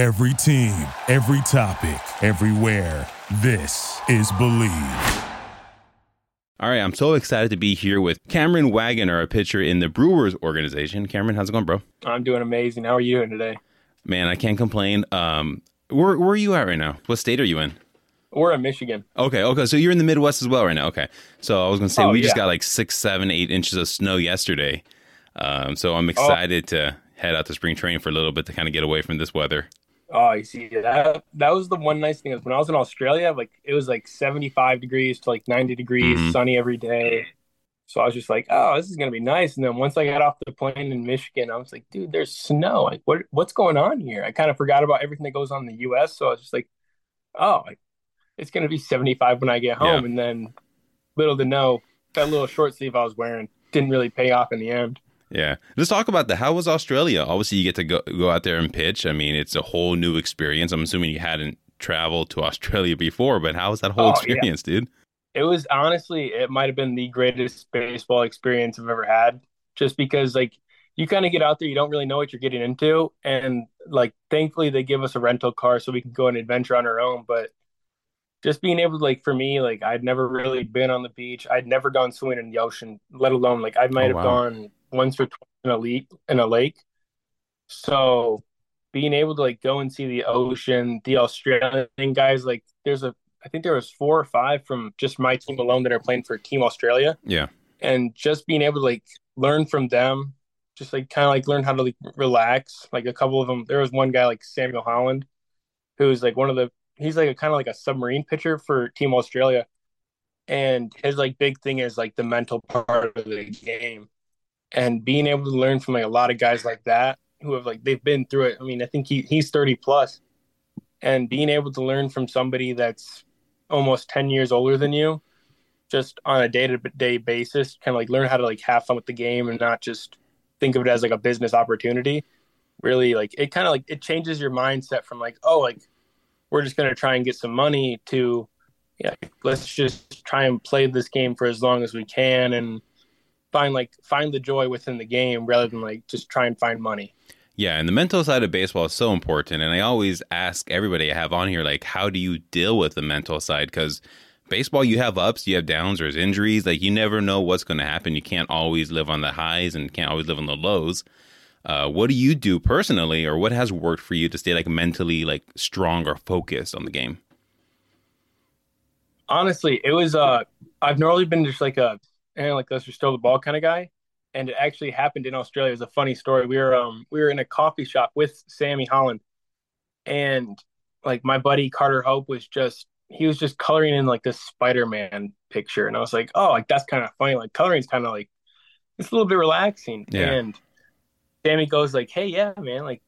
Every team, every topic, everywhere. This is Believe. All right, I'm so excited to be here with Cameron Waggoner, a pitcher in the Brewers organization. Cameron, how's it going, bro? I'm doing amazing. How are you doing today? Man, I can't complain. Um, where where are you at right now? What state are you in? We're in Michigan. Okay, okay. So you're in the Midwest as well right now. Okay. So I was gonna say Oh, we just got like six, seven, eight inches of snow yesterday. Um, so I'm excited to head out to spring training for a little bit to kind of get away from this weather. Oh, you see that? That was the one nice thing is when I was in Australia, like it was like 75 degrees to like 90 degrees, Mhm. sunny every day. So I was just like, oh, this is gonna be nice. And then once I got off the plane in Michigan, I was like, dude, there's snow. Like, what what's going on here? I kind of forgot about everything that goes on in the U.S. So I was just like, oh, it's gonna be 75 when I get home. Yeah. And then little to know, that little short sleeve I was wearing didn't really pay off in the end. Yeah. Let's talk about that. How was Australia? Obviously, you get to go go out there and pitch. I mean, it's a whole new experience. I'm assuming you hadn't traveled to Australia before, but how was that whole Oh, yeah. experience, dude? It was honestly, it might have been the greatest baseball experience I've ever had. Just because, like, you kind of get out there, you don't really know what you're getting into, and like, thankfully, they give us a rental car so we can go on an adventure on our own. But just being able to, like, for me, like, I'd never really been on the beach. I'd never gone swimming in the ocean, let alone like I might Oh, have wow. gone once or twice in a lake in a lake. So being able to like go and see the ocean, the Australian guys, like there's a I think there was four or five from just my team alone that are playing for Team Australia, Yeah. and just being able to like learn from them, just like kind of like learn how to like relax. Like a couple of them, there was one guy like Samuel Holland, who's like one of the he's like a kind of like a submarine pitcher for Team Australia, and his like big thing is like the mental part of the game, and being able to learn from like a lot of guys like that who have like they've been through it. I mean, I think he he's thirty plus, and being able to learn from somebody that's almost 10 years older than you just on a day-to-day basis kind of like learn how to like have fun with the game and not just think of it as like a business opportunity really like it kind of like it changes your mindset from like oh like we're just going to try and get some money to yeah let's just try and play this game for as long as we can and find like find the joy within the game rather than like just try and find money Yeah, and the mental side of baseball is so important. And I always ask everybody I have on here, like, how do you deal with the mental side? Because baseball, you have ups, you have downs, there's injuries. Like, you never know what's going to happen. You can't always live on the highs and can't always live on the lows. Uh, what do you do personally, or what has worked for you to stay like mentally like strong or focused on the game? honestly, it was uh I've normally been just like a and like let's just throw the ball kind of guy. And it actually happened in Australia. It was a funny story. We were um we were in a coffee shop with Sammy Holland and like my buddy Carter Hope was just he was just coloring in like this Spider-Man picture. And I was like, oh like that's kind of funny. Like coloring's kind of like it's a little bit relaxing. Yeah. And Sammy goes like, Hey, yeah, man, like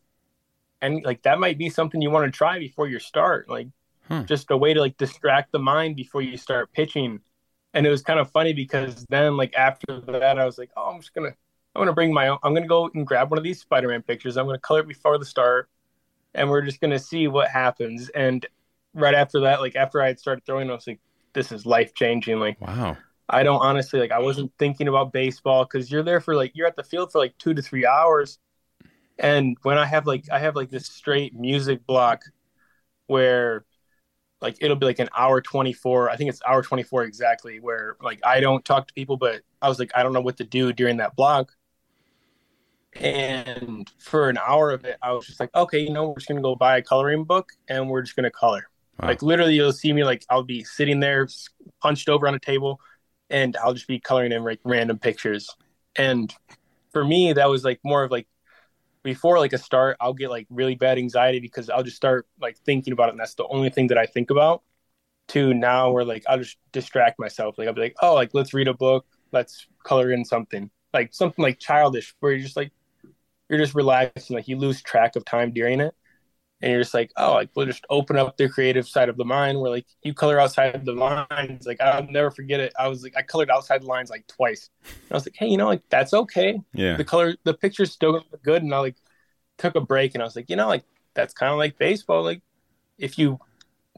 and like that might be something you want to try before you start. Like Hmm. just a way to like distract the mind before you start pitching. And it was kind of funny because then like after that I was like, oh, I'm just gonna I'm gonna bring my own I'm gonna go and grab one of these Spider-Man pictures. I'm gonna color it before the start, and we're just gonna see what happens. And right after that, like after I had started throwing, I was like, this is life changing. Like Wow. I don't honestly like I wasn't thinking about baseball because you're there for like you're at the field for like two to three hours, and when I have like I have like this straight music block where like it'll be like an hour 24 i think it's hour 24 exactly where like i don't talk to people but i was like i don't know what to do during that block. And for an hour of it i was just like okay you know we're just gonna go buy a coloring book and we're just gonna color. Wow. like literally you'll see me like i'll be sitting there punched over on a table and i'll just be coloring in like random pictures. And for me that was like more of like before like a start i'll get like really bad anxiety because i'll just start like thinking about it and that's the only thing that i think about. To now where like i'll just distract myself. Like i'll be like oh like let's read a book. Let's color in something. Like something like childish where you're just like you're just relaxing. Like you lose track of time during it and you're just like oh like we'll just open up the creative side of the mind where like you color outside the lines. Like i'll never forget it. I was like i colored outside the lines like twice. And i was like hey you know like that's okay. Yeah. the color the picture's still gonna look good. And i like took a break and i was like you know like that's kind of like baseball. Like if you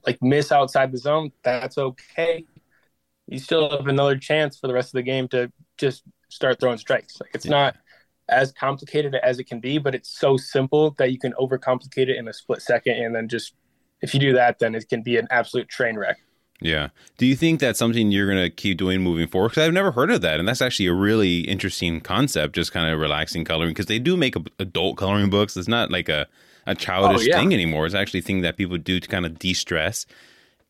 like miss outside the zone that's okay. You still have another chance for the rest of the game to just start throwing strikes. Like it's Yeah. not as complicated as it can be, but it's so simple that you can overcomplicate it in a split second. And then just, if you do that, then it can be an absolute train wreck. Yeah. Do you think that's something you're going to keep doing moving forward? Because I've never heard of that. And that's actually a really interesting concept, just kind of relaxing coloring. Because they do make adult coloring books. It's not like a, a childish oh, yeah. thing anymore. It's actually a thing that people do to kind of de stress.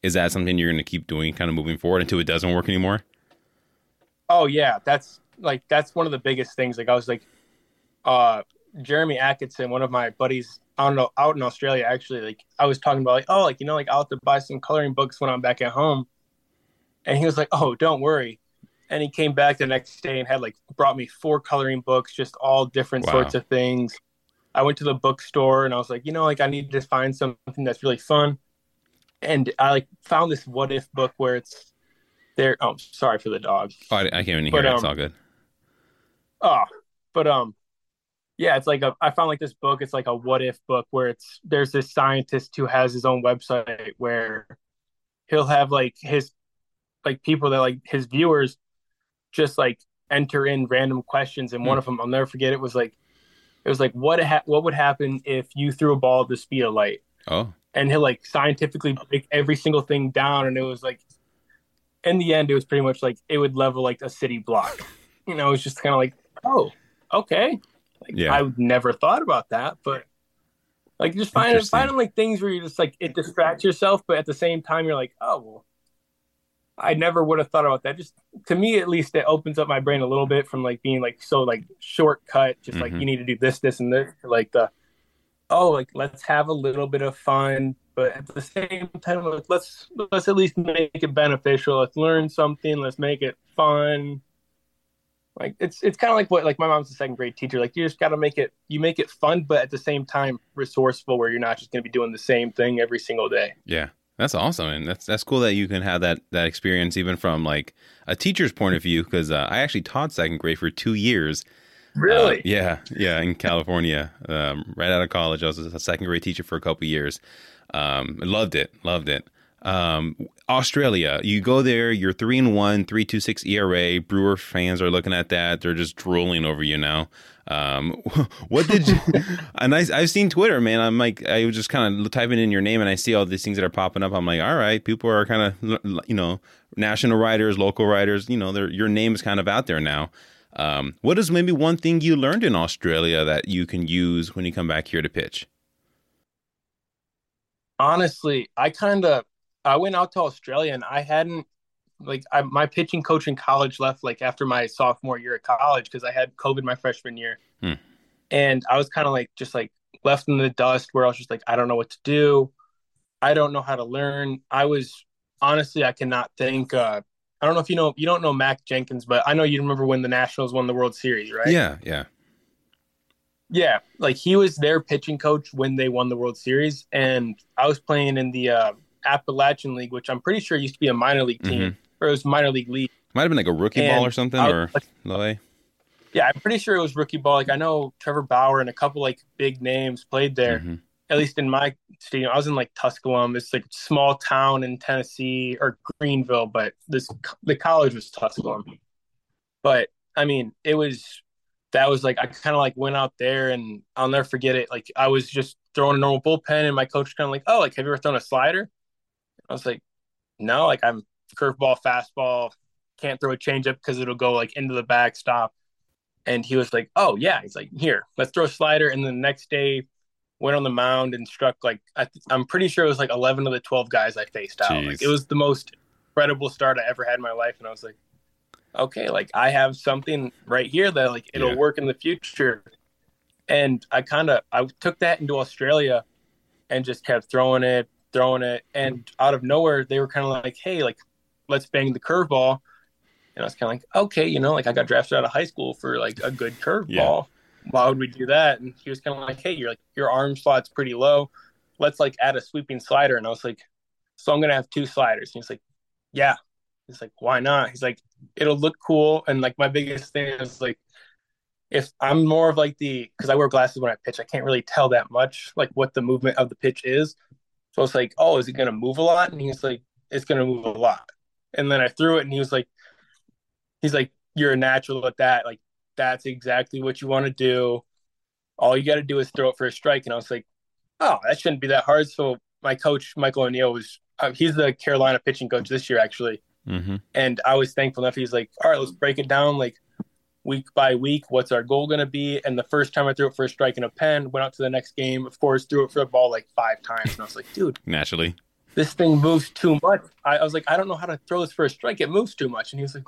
Is that something you're going to keep doing kind of moving forward until it doesn't work anymore? Oh, yeah. That's like, that's one of the biggest things. Like, I was like, uh, Jeremy Atkinson, one of my buddies, I don't know, out in Australia, actually, like I was talking about, like, oh, like you know, like I'll have to buy some coloring books when I'm back at home, and he was like, oh, don't worry, and he came back the next day and had like brought me four coloring books, just all different wow. sorts of things. I went to the bookstore and I was like, you know, like I need to find something that's really fun, and I like found this what if book where it's there. Oh, sorry for the dog. Oh, I, I can't even hear but, it. Um, it's all good. Oh, but um, yeah, it's like a I found like this book. It's like a what if book where it's there's this scientist who has his own website where he'll have like his like people that like his viewers just like enter in random questions and mm. one hmm. of them I'll never forget it was like it was like what ha- what would happen if you threw a ball at the speed of light. Oh. And he'll like scientifically break every single thing down and it was like in the end it was pretty much like it would level like a city block. You know, it was just kind of like, oh, okay. Like, yeah. I never thought about that, but like just finding finding like things where you just like it distracts yourself, but at the same time you're like, oh well, I never would have thought about that. Just to me, at least, it opens up my brain a little bit from like being like so like shortcut, just mm-hmm. like you need to do this, this, and this. Like the oh, like let's have a little bit of fun, but at the same time, let's let's at least make it beneficial. Let's learn something. Let's make it fun like it's it's kind of like what like my mom's a second grade teacher. Like you just got to make it you make it fun but at the same time resourceful where you're not just going to be doing the same thing every single day. Yeah. That's awesome and that's that's cool that you can have that that experience even from like a teacher's point of view because uh, i actually taught second grade for two years. Really? Uh, yeah yeah in california um, right out of college. I was a second grade teacher for a couple years. Um, loved it loved it um, Australia, you go there, you're three and one, three two six ERA. Brewer fans are looking at that; they're just drooling over you now. Um, what did you? and I, I've seen Twitter, man. I'm like, I was just kind of typing in your name, and I see all these things that are popping up. I'm like, all right, people are kind of, you know, national writers, local writers. You know, your name is kind of out there now. Um, what is maybe one thing you learned in Australia that you can use when you come back here to pitch? Honestly, I kind of I went out to Australia and I hadn't like I, my pitching coach in college left like after my sophomore year at college because I had COVID my freshman year, hmm. and I was kind of like just like left in the dust where I was just like I don't know what to do, I don't know how to learn. I was honestly I cannot think. Uh, I don't know if you know you don't know Mac Jenkins, but I know you remember when the Nationals won the World Series, right? Yeah, yeah, yeah. Like he was their pitching coach when they won the World Series, and I was playing in the. Uh, Appalachian League, which I'm pretty sure used to be a minor league team mm-hmm. or it was minor league league. Might have been like a rookie and ball or something, or low Yeah, I'm pretty sure it was rookie ball. Like I know Trevor Bauer and a couple like big names played there. Mm-hmm. At least in my stadium, I was in like Tusculum. It's like a small town in Tennessee or Greeneville, but this the college was Tusculum. But I mean, it was that was like I kind of like went out there and I'll never forget it. Like I was just throwing a normal bullpen, and my coach kind of like, "Oh, like have you ever thrown a slider?" I was like, no, like I'm curveball, fastball, can't throw a changeup because it'll go like into the backstop. And he was like, oh yeah, he's like, here, let's throw a slider. And the next day, went on the mound and struck like I am pretty sure it was like 11 of the 12 guys I faced out. Like, it was the most incredible start I ever had in my life, and I was like, okay, like I have something right here that like it'll yeah. work in the future. And I kind of I took that into Australia and just kept throwing it, throwing it, and out of nowhere they were kind of like, "Hey, like, let's bang the curveball." And I was kind of like, "Okay, you know, like I got drafted out of high school for like a good curveball. Yeah. Why would we do that?" And he was kind of like, "Hey, you're like your arm slot's pretty low. Let's like add a sweeping slider." And I was like, "So I'm gonna have two sliders." And he's like, "Yeah." He's like, "Why not?" He's like, "It'll look cool." And like my biggest thing is like if I'm more of like the because I wear glasses when I pitch, I can't really tell that much like what the movement of the pitch is. So I was like, oh, is it going to move a lot? And he's like, it's going to move a lot. And then I threw it and he was like, he's like, you're a natural at that. Like, that's exactly what you want to do. All you got to do is throw it for a strike. And I was like, oh, that shouldn't be that hard. So my coach, Michael O'Neill, was uh, he's the Carolina pitching coach this year, actually. Mm-hmm. And I was thankful enough. He's like, all right, let's break it down like week by week. What's our goal going to be? And the first time I threw it for a strike in a pen, went out to the next game, of course, threw it for a ball like five times. And I was like, dude, Naturally. this thing moves too much. I, I was like, I don't know how to throw this for a strike. It moves too much. And he was like,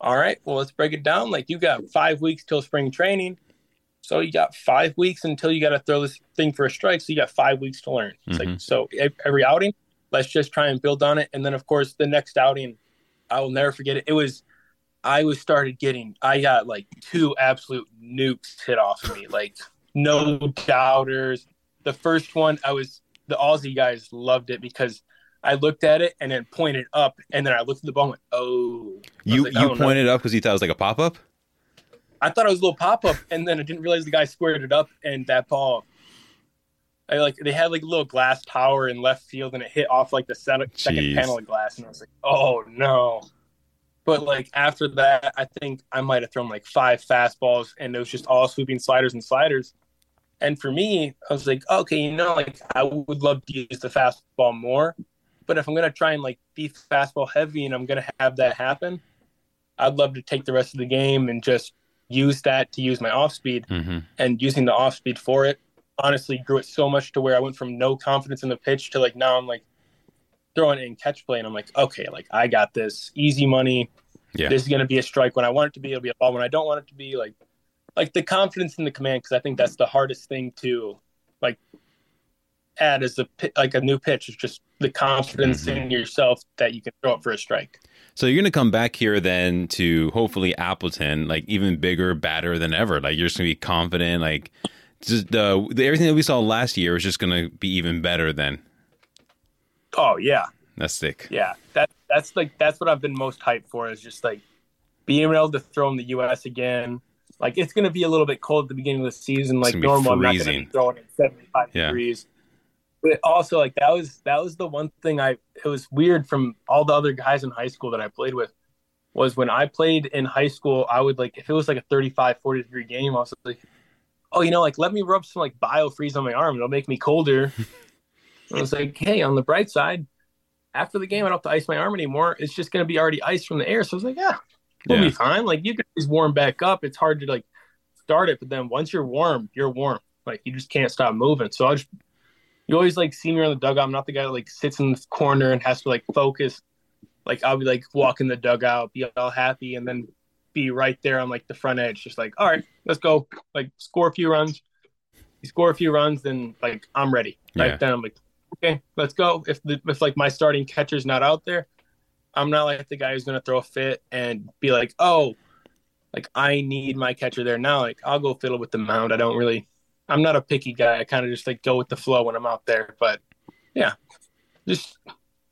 all right, well, let's break it down. Like, you got five weeks till spring training. So you got five weeks until you got to throw this thing for a strike. So you got five weeks to learn. It's Mhm. like, so every outing, let's just try and build on it. And then, of course, the next outing, I will never forget it. It was, I was started getting, I got like two absolute nukes hit off of me, like no doubters. The first one, I was, the Aussie guys loved it because I looked at it and then pointed up, and then I looked at the ball and went, oh. You like, you don't know. pointed up because you thought it was like a pop up. I thought it was a little pop up, and then I didn't realize the guy squared it up, and that ball. I like they had like a little glass tower in left field, and it hit off like the second, second panel of glass, and I was like, "Oh no!" But like after that, I think I might have thrown like five fastballs, and it was just all sweeping sliders and sliders. And for me, I was like, okay, you know, like I would love to use the fastball more, but if I'm gonna try and like be fastball heavy, and I'm gonna have that happen, I'd love to take the rest of the game and just use that to use my off speed Mm-hmm. and using the off speed for it honestly grew it so much to where I went from no confidence in the pitch to like now I'm like throwing in catch play and I'm like, okay, like I got this easy money. Yeah. This is gonna be a strike when I want it to be, it'll be a ball when I don't want it to be, like like the confidence in the command, because I think that's the hardest thing to like add as a like a new pitch is just the confidence Mhm. in yourself that you can throw it for a strike. So you're gonna come back here then to hopefully Appleton, like even bigger, badder than ever. Like you're just gonna be confident. Like just uh, the everything that we saw last year is just gonna be even better. Then Oh yeah. that's sick. Yeah, that that's like that's what I've been most hyped for is just like being able to throw in the U.S. again. Like it's going to be a little bit cold at the beginning of the season. Like normal, I'm not going to freezing. be throwing at 75 Yeah. degrees. But also, like that was that was the one thing I it was weird from all the other guys in high school that I played with was when I played in high school. I would like if it was like a 35, 40 degree game, I was like, oh, you know, like let me rub some like biofreeze on my arm. It'll make me colder. I was like, hey, on the bright side, after the game, I don't have to ice my arm anymore. It's just going to be already iced from the air. So I was like, yeah, we'll Yeah. be fine. Like you can just warm back up. It's hard to like start it, but then once you're warm, you're warm. Like you just can't stop moving. So I just, you always like see me around the dugout. I'm not the guy that like sits in the corner and has to like focus. Like I'll be like walking the dugout, be all happy, and then be right there on like the front edge, just like, all right, let's go. Like score a few runs. You score a few runs, then like I'm ready. Right Yeah. then I'm like, okay, let's go. If the if like my starting catcher's not out there, I'm not like the guy who's gonna throw a fit and be like, oh, like I need my catcher there now. Like I'll go fiddle with the mound. I don't really. I'm not a picky guy. I kind of just like go with the flow when I'm out there. But yeah, just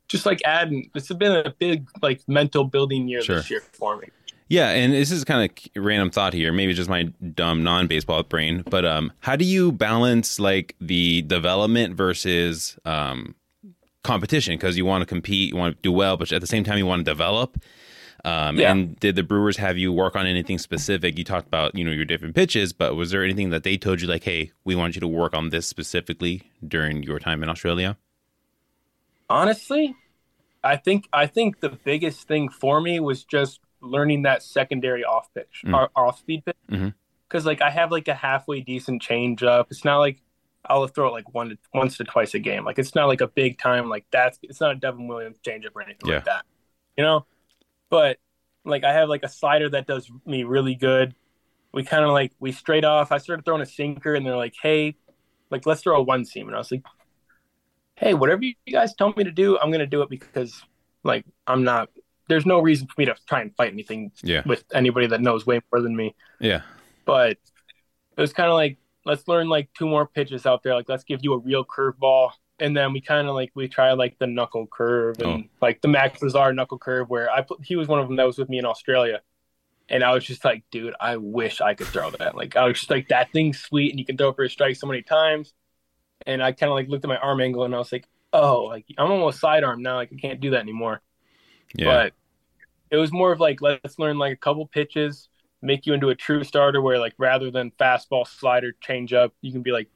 just like adding. It's been a big like mental building year Sure. this year for me. Yeah, and this is kind of random thought here. Maybe just my dumb non-baseball brain, but um, how do you balance like the development versus um, competition? Because you want to compete, you want to do well, but at the same time you want to develop. Um, Yeah. And did the Brewers have you work on anything specific? You talked about you know your different pitches, but was there anything that they told you like, hey, we want you to work on this specifically during your time in Australia? honestly i think i think the biggest thing for me was just learning that secondary off pitch Mm. or off speed pitch. Because like i have like a halfway decent change up it's not like i'll throw it like one to once to twice a game. Like it's not like a big time like that's it's not a devin williams change up or anything Yeah. like that you know? But like i have like a slider that does me really good. We kind of like we straight off. I started throwing a sinker and they're like hey like let's throw a one seam. And i was like hey, whatever you guys tell me to do, I'm gonna do it because like I'm not. There's no reason for me to try and fight anything Yeah, with anybody that knows way more than me. yeah, But it was kind of like let's learn like two more pitches out there. Like let's give you a real curveball, and then we kind of like we try like the knuckle curve and oh. like the Max Lazar knuckle curve where I put he was one of them that was with me in Australia. And I was just like, dude, I wish I could throw that. Like, I was just like, that thing's sweet, and you can throw for a strike so many times. And I kind of like looked at my arm angle, and I was like, oh, like I'm almost sidearm now. Like, I can't do that anymore yeah. but it was more of like let's learn like a couple pitches make you into a true starter where like rather than fastball, slider, change up, you can be like,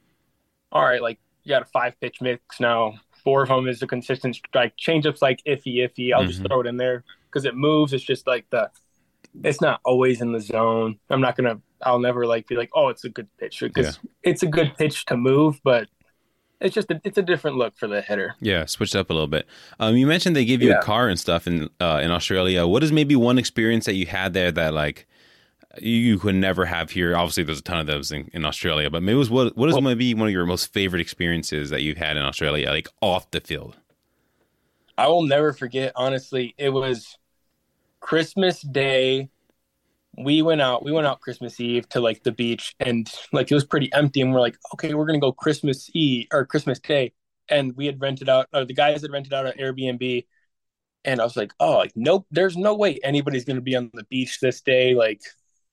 all right, like you got a five pitch mix now. Four of them is a consistent strike. Change up's like iffy, iffy. I'll mm-hmm. just throw it in there because it moves. It's just like the, it's not always in the zone. I'm not gonna. I'll never like be like, oh, it's a good pitch because yeah. it's a good pitch to move, but it's just a, it's a different look for the hitter. Yeah, switched up a little bit. Um, you mentioned they give you yeah. a car and stuff in uh, in Australia. What is maybe one experience that you had there that like you could never have here? Obviously, there's a ton of those in, in Australia, but maybe was what what is well, maybe one of your most favorite experiences that you've had in Australia, like off the field? I will never forget. Honestly, it was Christmas Day we went out we went out christmas eve to like the beach and like it was pretty empty and we're like okay we're gonna go christmas eve or christmas day and we had rented out or the guys had rented out an airbnb and i was like oh like nope there's no way anybody's gonna be on the beach this day like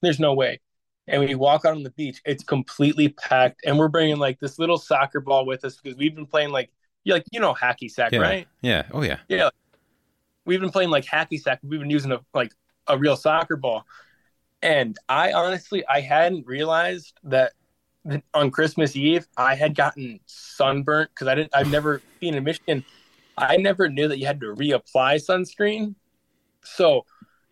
there's no way. And we walk out on the beach it's completely packed and we're bringing like this little soccer ball with us because we've been playing like you like you know hacky sack yeah. right? Yeah. Oh yeah. Yeah. We've been playing like hacky sack we've been using a like a real soccer ball and I honestly, I hadn't realized that on Christmas Eve I had gotten sunburnt because I didn't. I've never been in Michigan. I never knew that you had to reapply sunscreen. So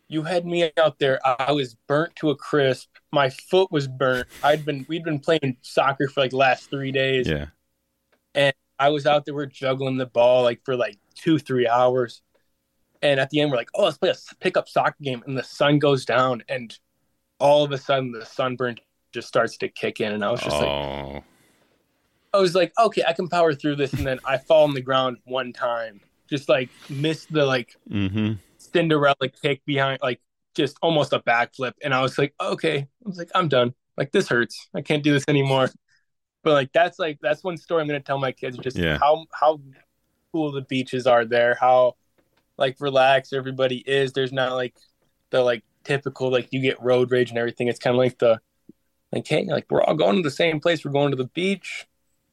you had me out there. I was burnt to a crisp. My foot was burnt. I'd been we'd been playing soccer for like last three days. Yeah. And I was out there. We're juggling the ball like for like two three hours. And at the end, we're like, oh, let's play a pickup soccer game. And the sun goes down, and all of a sudden the sunburn just starts to kick in, and I was just oh. like, I was like, okay, I can power through this, and then I fall on the ground one time, just like missed the like mm-hmm. Cinderella kick behind, like just almost a backflip, and I was like, okay, I was like, I'm done. Like this hurts. I can't do this anymore. But like that's like that's one story I'm gonna tell my kids. Just yeah. how how cool the beaches are there. How like relaxed everybody is. There's not like the like typical like you get road rage and everything. It's kind of like the like hey, like we're all going to the same place. We're going to the beach.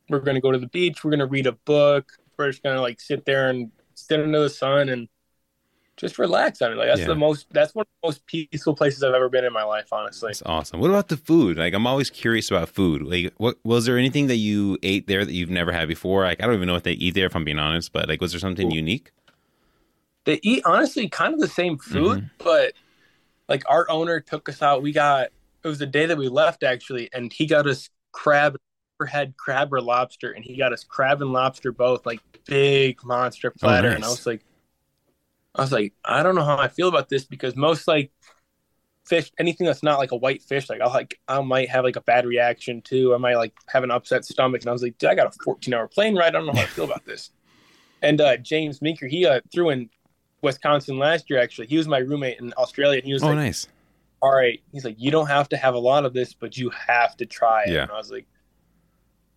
We're going to go to the beach. We're going to read a book. We're just going to like sit there and sit under the sun and just relax on it. Like that's yeah. the most that's one of the most peaceful places I've ever been in my life, honestly. It's awesome. What about the food? Like I'm always curious about food. Like what was there anything that you ate there that you've never had before? Like I don't even know what they eat there if I'm being honest, but like was there something Ooh. unique? They eat honestly kind of the same food, mm-hmm. but like our owner took us out. We got it was the day that we left actually, and he got us crab head crab or lobster, and he got us crab and lobster both, like big monster oh, platter. Oh, nice. And I was like, I was like, I don't know how I feel about this because most like fish, anything that's not like a white fish, like I'll like I might have like a bad reaction too. I might like have an upset stomach. And I was like, I got a 14 hour plane ride. I don't know how I feel about this. And uh, James Meeker, he uh, threw in Wisconsin last year. Actually, he was my roommate in Australia, and he was oh, like, nice. All right, he's like, you don't have to have a lot of this, but you have to try it. Yeah. And I was like,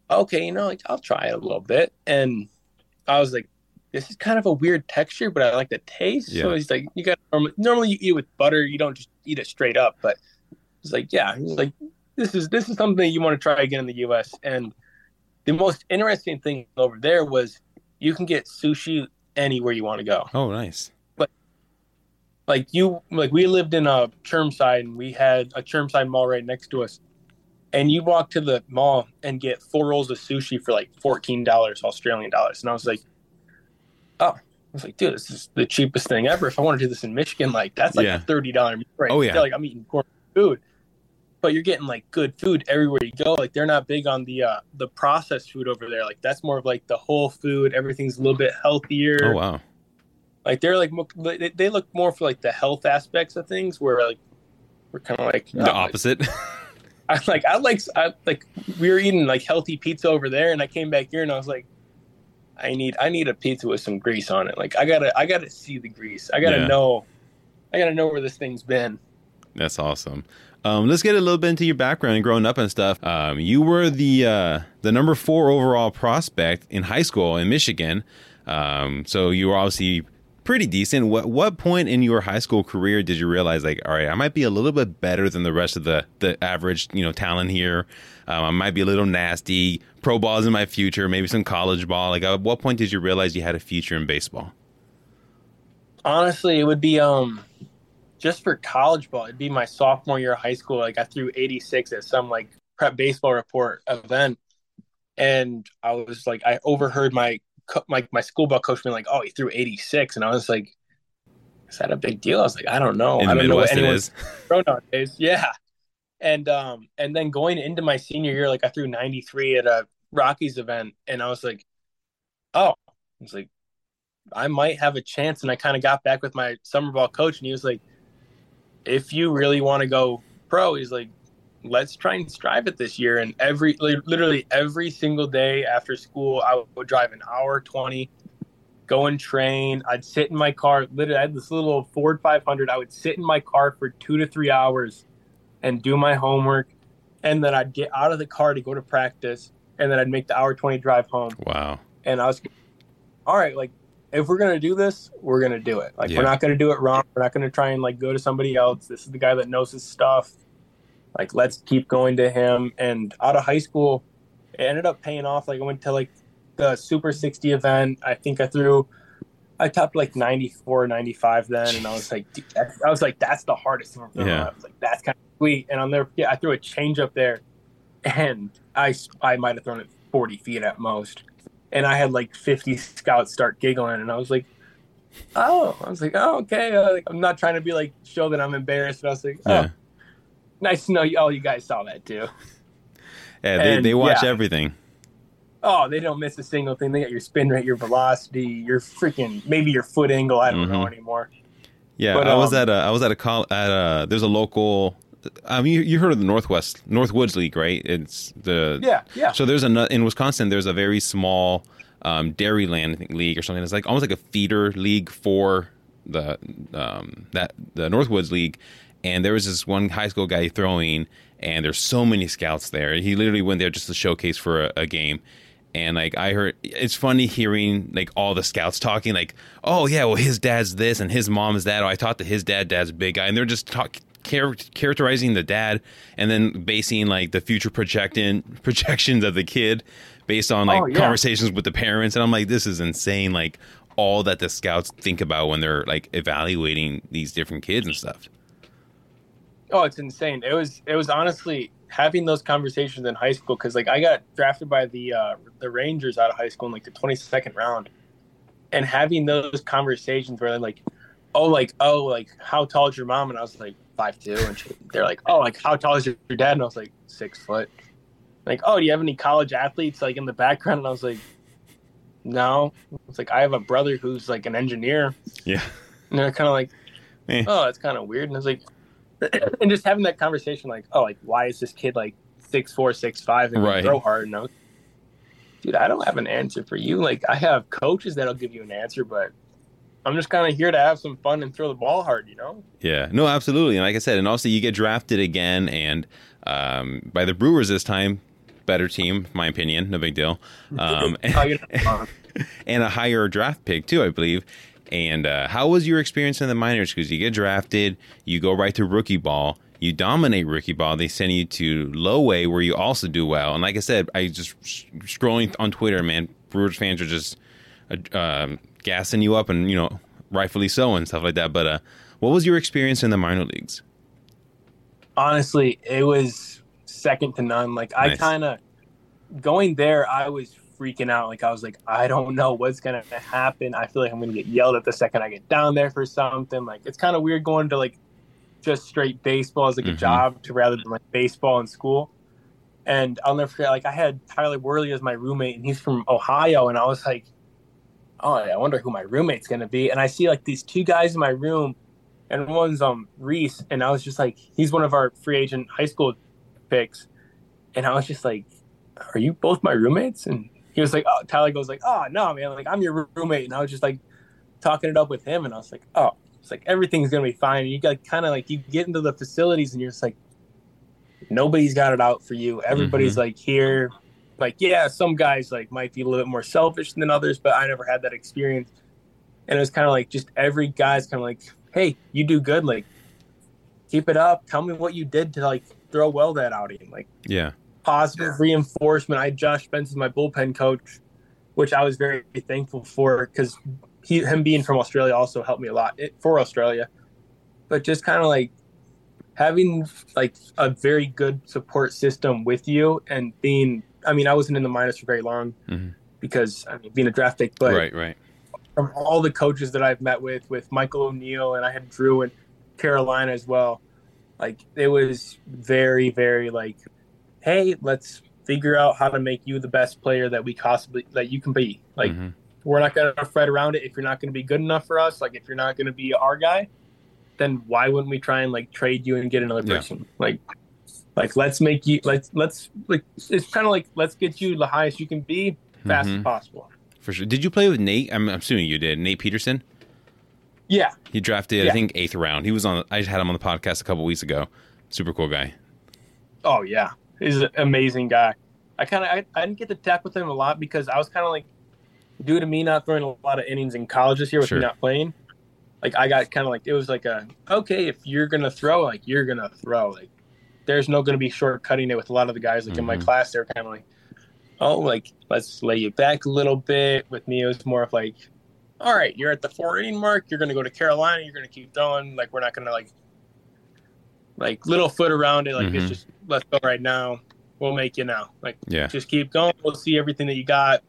okay, you know, like I'll try it a little bit. And I was like, this is kind of a weird texture, but I like the taste. Yeah. So he's like, you got normally you eat with butter, you don't just eat it straight up. But he's like, yeah, he's like, this is this is something you want to try again in the U.S. And the most interesting thing over there was you can get sushi anywhere you want to go. Oh, nice. Like you, like we lived in a Chermside, and we had a Chermside mall right next to us. And you walk to the mall and get four rolls of sushi for like fourteen dollars Australian dollars, and I was like, oh. I was like, dude, this is the cheapest thing ever. If I want to do this in Michigan, like that's like yeah. a thirty dollar right. Oh yeah, like I'm eating corn food but you're getting like good food everywhere you go. Like they're not big on the uh the processed food over there. Like that's more of like the whole food. Everything's a little bit healthier. Oh wow. Like they're like they look more for like the health aspects of things. Where like we're kind of like the opposite. Like, I like I like I like we were eating like healthy pizza over there, and I came back here and I was like, I need I need a pizza with some grease on it. Like I gotta I gotta see the grease. I gotta yeah. know I gotta know where this thing's been. That's awesome. Um, let's get a little bit into your background and growing up and stuff. Um, you were the uh, the number four overall prospect in high school in Michigan, um, so you were obviously pretty decent. What what point in your high school career did you realize like, all right, I might be a little bit better than the rest of the the average you know talent here? Um, I might be a little nasty. Pro ball is in my future. Maybe some college ball. Like, at what point did you realize you had a future in baseball? Honestly, it would be um just for college ball, it'd be my sophomore year of high school. Like I threw 86 at some like prep baseball report event, and I was like, I overheard my my my school ball coach being like, "Oh, he threw 86," and I was like, "Is that a big deal?" I was like, "I don't know. In I don't Midwest know it what is. anyone's nowadays." Yeah, and um, and then going into my senior year, like I threw 93 at a Rockies event, and I was like, "Oh," I was like, "I might have a chance." And I kind of got back with my summer ball coach, and he was like, "If you really want to go pro," he's like, let's try and strive it this year. And every literally every single day after school, I would drive an hour twenty, go and train. I'd sit in my car. Literally, I had this little Ford 500. I would sit in my car for two to three hours and do my homework, and then I'd get out of the car to go to practice, and then I'd make the hour twenty drive home. Wow. And I was, all right, like. If we're gonna do this, we're gonna do it. Like Yeah. we're not gonna do it wrong. We're not gonna try and like go to somebody else. This is the guy that knows his stuff like let's keep going to him. And out of high school it ended up paying off. Like i went to like the super 60 event. I think i threw i topped like 94 95 then. And i was like that's, i was like that's the hardest thing Yeah. i was like that's kind of sweet. And on there yeah i threw a change up there. And i i might have thrown it 40 feet at most. And i had like 50 scouts start giggling. And i was like oh. I was like oh okay. Uh, like, i'm not trying to be like show that i'm embarrassed. But i was like oh Yeah. Nice to know you. Oh, you guys saw that too. Yeah, they, And, they watch yeah. everything. Oh, they don't miss a single thing. They got your spin rate, your velocity, your freaking maybe your foot angle. I don't know Mhm. anymore. Yeah, But, I was um, at a I was at a call at a there's a local. I mean, you, you heard of the Northwest Northwoods League, right? It's the Yeah, yeah. So there's a in Wisconsin. There's a very small um, Dairyland think, league or something. It's like almost like a feeder league for the um, that the Northwoods League. And there was this one high school guy throwing, and there's so many scouts there. He literally went there just to showcase for a, a game. And like I heard, it's funny hearing like all the scouts talking, like, "Oh yeah, well his dad's this and his mom is that." Oh, I taught that his dad, dad's a big guy, and they're just talk char- characterizing the dad and then basing like the future projecting projections of the kid based on like Oh, yeah. conversations with the parents. And I'm like, this is insane. Like all that the scouts think about when they're like evaluating these different kids and stuff. Oh, it's insane. It was it was honestly having those conversations in high school because like I got drafted by the uh, the Rangers out of high school in like the twenty second round, and having those conversations where they're like, oh, like oh, like how tall is your mom? And I was like five two, and she, they're like, oh, like how tall is your, dad? And I was like six foot. Like, oh, do you have any college athletes like in the background? And I was like, no. It's like I have a brother who's like an engineer, Yeah. and they're kind of like, Eh. oh, that's kind of weird. And I was like, and just having that conversation, like, oh, like why is this kid like six four, six five, and Right. throw hard? And was, dude, I don't have an answer for you. Like, I have coaches that'll give you an answer, but I'm just kind of here to have some fun and throw the ball hard, you know? Yeah, no, absolutely. And like I said, and also you get drafted again, and um, by the Brewers this time, better team, my opinion, no big deal, um, Oh, know, and a higher draft pick too, I believe. And uh, how was your experience in the minors? Because you get drafted, you go right to rookie ball, you dominate rookie ball. They send you to low A where you also do well. And like I said, I just scrolling on Twitter, man, Brewers fans are just uh, um, gassing you up, and you know, rightfully so, and stuff like that. But uh, what was your experience in the minor leagues? honestly, it was second to none. Like I kind of going there, I was freaking out. Like I was like, I don't know what's gonna happen. I feel like I'm gonna get yelled at the second I get down there for something. Like it's kind of weird going to like just straight baseball as like Mhm. a job to rather than like baseball in school. And I'll never forget. Like I had Tyler Worley as my roommate, and he's from Ohio, and I was like, oh, I wonder who my roommate's gonna be. And I see like these two guys in my room and one's um Reese, and I was just like, he's one of our free agent high school picks, and I was just like, are you both my roommates? And he was like, oh, Tyler goes like, oh no, man, like I'm your roommate, and I was just like talking it up with him, and I was like, oh, it's like everything's gonna be fine. And you got kind of like you get into the facilities, and you're just like, nobody's got it out for you. Everybody's mm-hmm. like here. Like, yeah, some guys like might be a little bit more selfish than others, but I never had that experience. And it was kind of like just every guy's kind of like, hey, you do good. Like, keep it up. Tell me what you did to like throw well that outing. Like, Yeah, positive reinforcement. I had Josh Benson, my bullpen coach, which I was very thankful for because he him being from Australia also helped me a lot it, for Australia. but just kind of like having like a very good support system with you and being. I mean, I wasn't in the minors for very long Mhm. because I mean, being a draft pick, but right, right. from all the coaches that I've met with, with Michael O'Neill, and I had Drew and Carolina as well. Like it was very, very like, hey, let's figure out how to make you the best player that we possibly that you can be. Like Mhm. we're not gonna fret around it if you're not gonna be good enough for us. Like if you're not gonna be our guy, then why wouldn't we try and like trade you and get another Yeah. person? Like, like let's make you let's let's like it's kind of like let's get you the highest you can be fast as Mhm. possible. For sure. Did you play with Nate? I'm assuming you did. Nate Peterson. Yeah, He drafted, I think, eighth round. He was on. I had him on the podcast a couple weeks ago. Super cool guy. Oh yeah, he's an amazing guy. I kind of I, I didn't get to tap with him a lot because I was kind of like, due to me not throwing a lot of innings in college this year with Sure. me not playing, like I got kind of like it was like a okay if you're gonna throw like you're gonna throw like there's no gonna be shortcutting it with a lot of the guys like in my Mhm. class they're kind of like oh like let's lay you back a little bit with me it was more of like all right you're at the four inning mark you're gonna go to Carolina you're gonna keep throwing like we're not gonna like like little foot around it like Mhm. it's just let's go right now we'll make you now like Yeah. just keep going. We'll see everything that you got.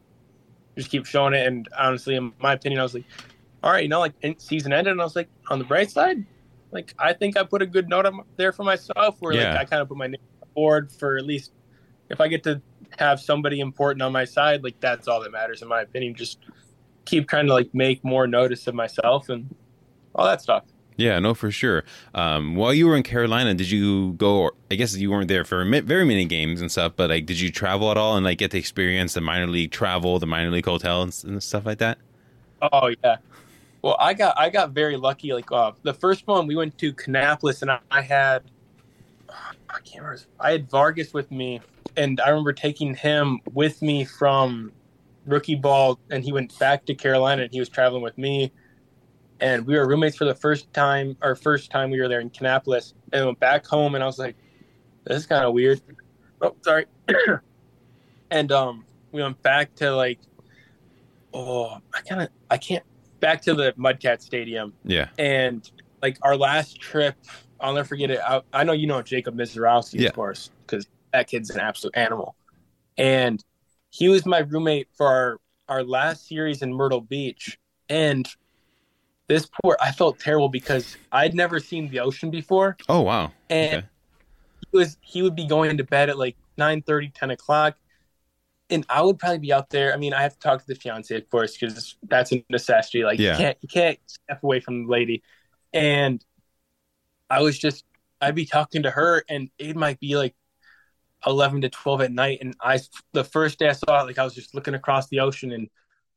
Just keep showing it. And honestly, in my opinion, I was like, all right, you know, like in- season ended, and I was like, on the bright side, like I think I put a good note on, there for myself, where Yeah. like I kind of put my name on the board for at least if I get to have somebody important on my side, like that's all that matters in my opinion. Just keep trying to like make more notice of myself and all that stuff. Yeah, no, for sure. Um, while you were in Carolina, did you go? I guess you weren't there for very many games and stuff, but like, did you travel at all and like get to experience the minor league travel, the minor league hotels and stuff like that? Oh yeah. Well, I got I got very lucky. Like uh, the first one, we went to Kannapolis, and I, I had I can't remember. I had Vargas with me, and I remember taking him with me from rookie ball, and he went back to Carolina, and he was traveling with me, and we were roommates for the first time. Our first time we were there in Kannapolis, and went back home, and I was like, "This is kind of weird." Oh, sorry. and um, we went back to like, oh, I kind of I can't back to the Mudcat Stadium Yeah, and like our last trip, I'll never forget it. I, I know you know Jacob Misiorowski, Yeah. of course, because that kid's an absolute animal. And he was my roommate for our, our last series in Myrtle Beach. And this poor, I felt terrible because I'd never seen the ocean before. Oh wow. And Okay. he was he would be going to bed at like 9 30 10 o'clock. And I would probably be out there. I mean, I have to talk to the fiance, of course, because that's a necessity. Like Yeah. you can't you can't step away from the lady. And I was just I'd be talking to her and it might be like eleven to twelve at night. And I the first day I saw it, like I was just looking across the ocean and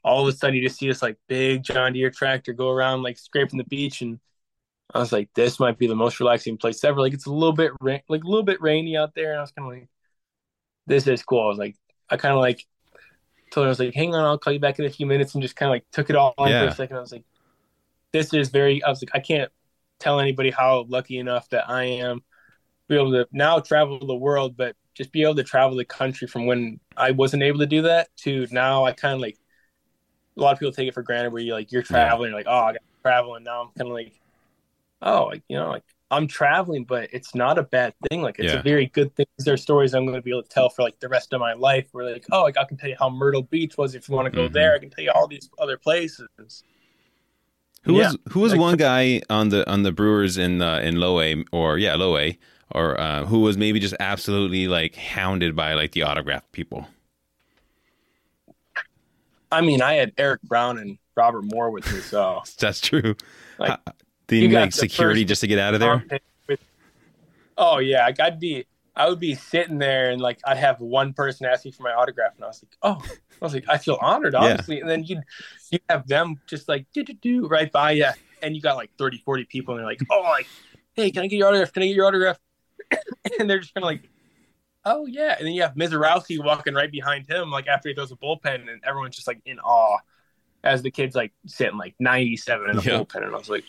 all of a sudden you just see this like big John Deere tractor go around like scraping the beach and I was like, this might be the most relaxing place ever. Like it's a little bit rain, like a little bit rainy out there, and I was kind of like, this is cool. I was like, I kind of like told her I was like, hang on, I'll call you back in a few minutes, and just kind of like took it all in for a second. I was like, this is very. I was like, I can't tell anybody how lucky enough that I am to be able to now travel the world, but just be able to travel the country from when I wasn't able to do that to now. I kind of like a lot of people take it for granted where you like you're traveling, you're like, oh, I got traveling now I'm kind of like oh, like, you know, like I'm traveling, but it's not a bad thing. Like it's Yeah. a very good thing. These are stories I'm going to be able to tell for like the rest of my life. Where like, oh, like I can tell you how Myrtle Beach was if you want to go Mhm. there. I can tell you all these other places. Who Yeah. was who was Like- one guy on the on the Brewers in uh, in Low A or yeah Low A or uh, who was maybe just absolutely like hounded by like the autograph people? I mean, I had Eric Brown and Robert Moore with me, so That's true. Like, Uh, Did you like security just to get out of there? With- oh yeah, like I'd be, I would be sitting there and like I'd have one person ask me for my autograph, and I was like, oh, I was like, I feel honored, Yeah. honestly. And then you, you have them just like do do do right by you, and you got like 30, 40 people, and they're like, oh, like, hey, can I get your autograph? Can I get your autograph? and they're just kind of like. Oh yeah, and then you have Misiorowski walking right behind him, like after he throws a bullpen, and everyone's just like in awe, as the kid's like sitting like ninety-seven in the Yeah. bullpen, and I was like,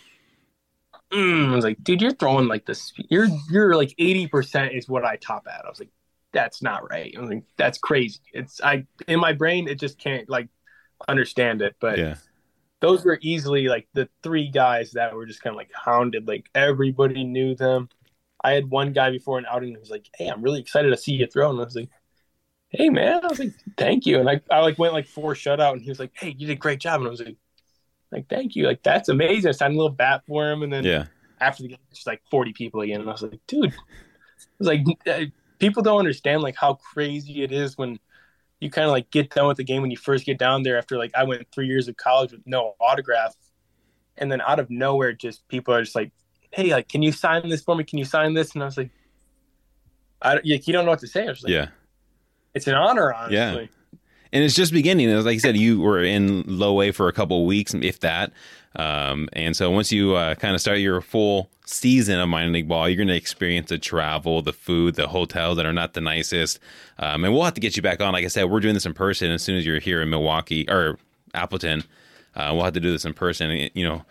mm, I was like, dude, you're throwing like this. You're you're like eighty percent is what I top at. I was like, that's not right. I was like, that's crazy. It's I in my brain, it just can't like understand it. But Yeah. those were easily like the three guys that were just kind of like hounded. Like everybody knew them. I had one guy before an outing who was like, "Hey, I'm really excited to see you throw," and I was like, "Hey, man," I was like, "Thank you," and I, I like went like four shutout, and he was like, "Hey, you did a great job," and I was like, "Like, thank you, like that's amazing." I signed a little bat for him, and then Yeah. after the game, just like 40 people again, and I was like, "Dude," I was like, uh, people don't understand like how crazy it is when you kind of like get done with the game when you first get down there after like I went three years of college with no autograph, and then out of nowhere, just people are just like, "Hey, like, can you sign this for me? Can you sign this?" And I was like, "I don't, like, you don't know what to say." I was like, Yeah. it's an honor, honestly." Yeah. and it's just beginning. As Like you said, you were in low A for a couple of weeks, if that. Um, and so once you uh, kind of start your full season of minor league ball, you're going to experience the travel, the food, the hotels that are not the nicest. Um, and we'll have to get you back on. Like I said, we're doing this in person as soon as you're here in Milwaukee or Appleton. Uh, we'll have to do this in person, you know,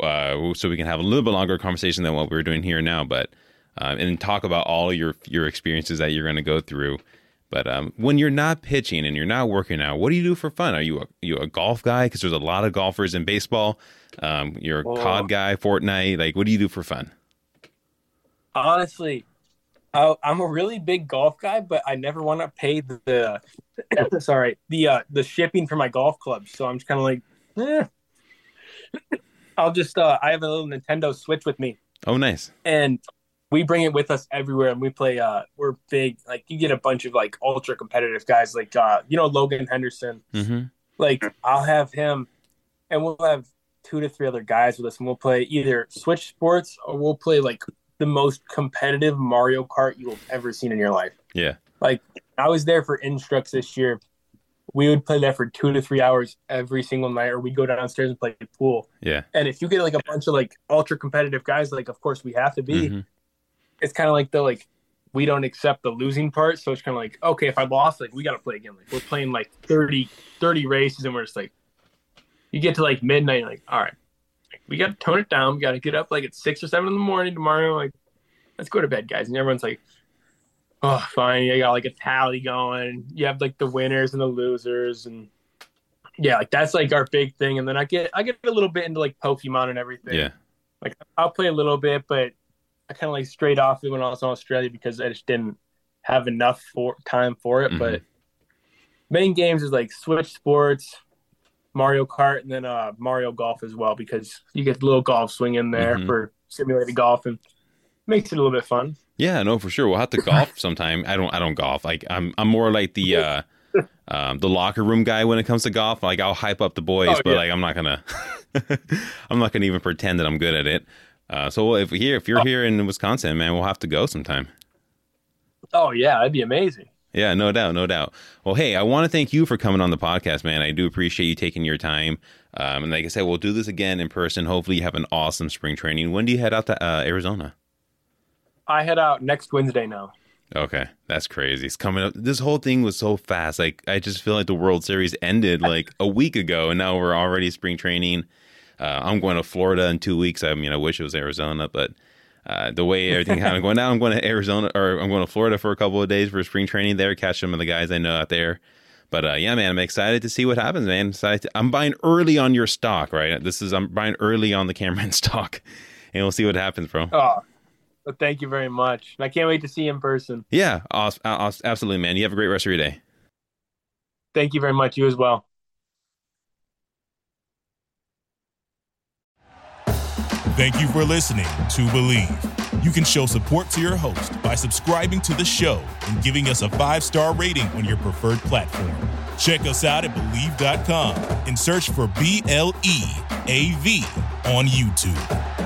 uh, so we can have a little bit longer conversation than what we're doing here now. But uh, and talk about all your your experiences that you're going to go through. But um, when you're not pitching and you're not working out, what do you do for fun? Are you a, you a golf guy? Because there's a lot of golfers in baseball. Um, you're a Oh. COD guy, Fortnite. Like, what do you do for fun? honestly, I, I'm a really big golf guy, but I never want to pay the, the sorry the uh, the shipping for my golf clubs. So I'm just kind of like, eh. I'll just uh, I have a little Nintendo Switch with me, Oh, nice. and we bring it with us everywhere. And we play. Uh, we're big. Like you get a bunch of like ultra competitive guys, like uh, you know Logan Henderson. hmm Like I'll have him, and we'll have two to three other guys with us, and we'll play either Switch Sports or we'll play like the most competitive Mario Kart you have ever seen in your life. Yeah. Like I was there for Instructs this year. We would play that for two to three hours every single night, or we'd go downstairs and play pool. Yeah. And if you get like a bunch of like ultra competitive guys, like of course we have to be. Mhm. It's kind of like the like we don't accept the losing part, so it's kind of like okay, if I lost, like we got to play again. Like we're playing like 30, 30 races, and we're just like, you get to like midnight, like all right, we got to tone it down. We got to get up like at six or seven in the morning tomorrow. Like let's go to bed, guys. And everyone's like, oh, fine. You got like a tally going. You have like the winners and the losers, and yeah, like that's like our big thing. And then I get I get a little bit into like Pokemon and everything. Yeah. Like I'll play a little bit, but I kind of like straight off it when I was in Australia because I just didn't have enough for time for it. Mhm. But main games is like Switch Sports, Mario Kart, and then uh Mario Golf as well because you get the little golf swing in there Mhm. for simulated golf and makes it a little bit fun. Yeah, no, for sure. We'll have to golf sometime. I don't I don't golf. Like I'm I'm more like the uh um the locker room guy when it comes to golf. Like I'll hype up the boys, Oh, but yeah. like I'm not gonna I'm not gonna even pretend that I'm good at it. Uh so if here if you're here in Wisconsin, man, we'll have to go sometime. Oh yeah, that'd be amazing. Yeah, no doubt, no doubt. Well, hey, I want to thank you for coming on the podcast, man. I do appreciate you taking your time. Um, and like I said, we'll do this again in person. Hopefully, you have an awesome spring training. When do you head out to uh, Arizona? I head out next Wednesday now. Okay, that's crazy. It's coming up. This whole thing was so fast. Like I just feel like the World Series ended like a week ago, and now we're already spring training. Uh, I'm going to Florida in two weeks. I mean, I wish it was Arizona, but uh, the way everything kind of going down, I'm going to Arizona or I'm going to Florida for a couple of days for spring training there. Catch some of the guys I know out there. But uh, yeah, man, I'm excited to see what happens, man. To- I'm buying early on your stock, right? This is I'm buying early on the Cameron stock, and we'll see what happens, bro. Oh, well, thank you very much. And I can't wait to see you in person. Yeah, awes- awes- absolutely, man. You have a great rest of your day. Thank you very much. You as well. Thank you for listening to Bleav. You can show support to your host by subscribing to the show and giving us a five star rating on your preferred platform. Check us out at Bleav.com and search for B L E A V on YouTube.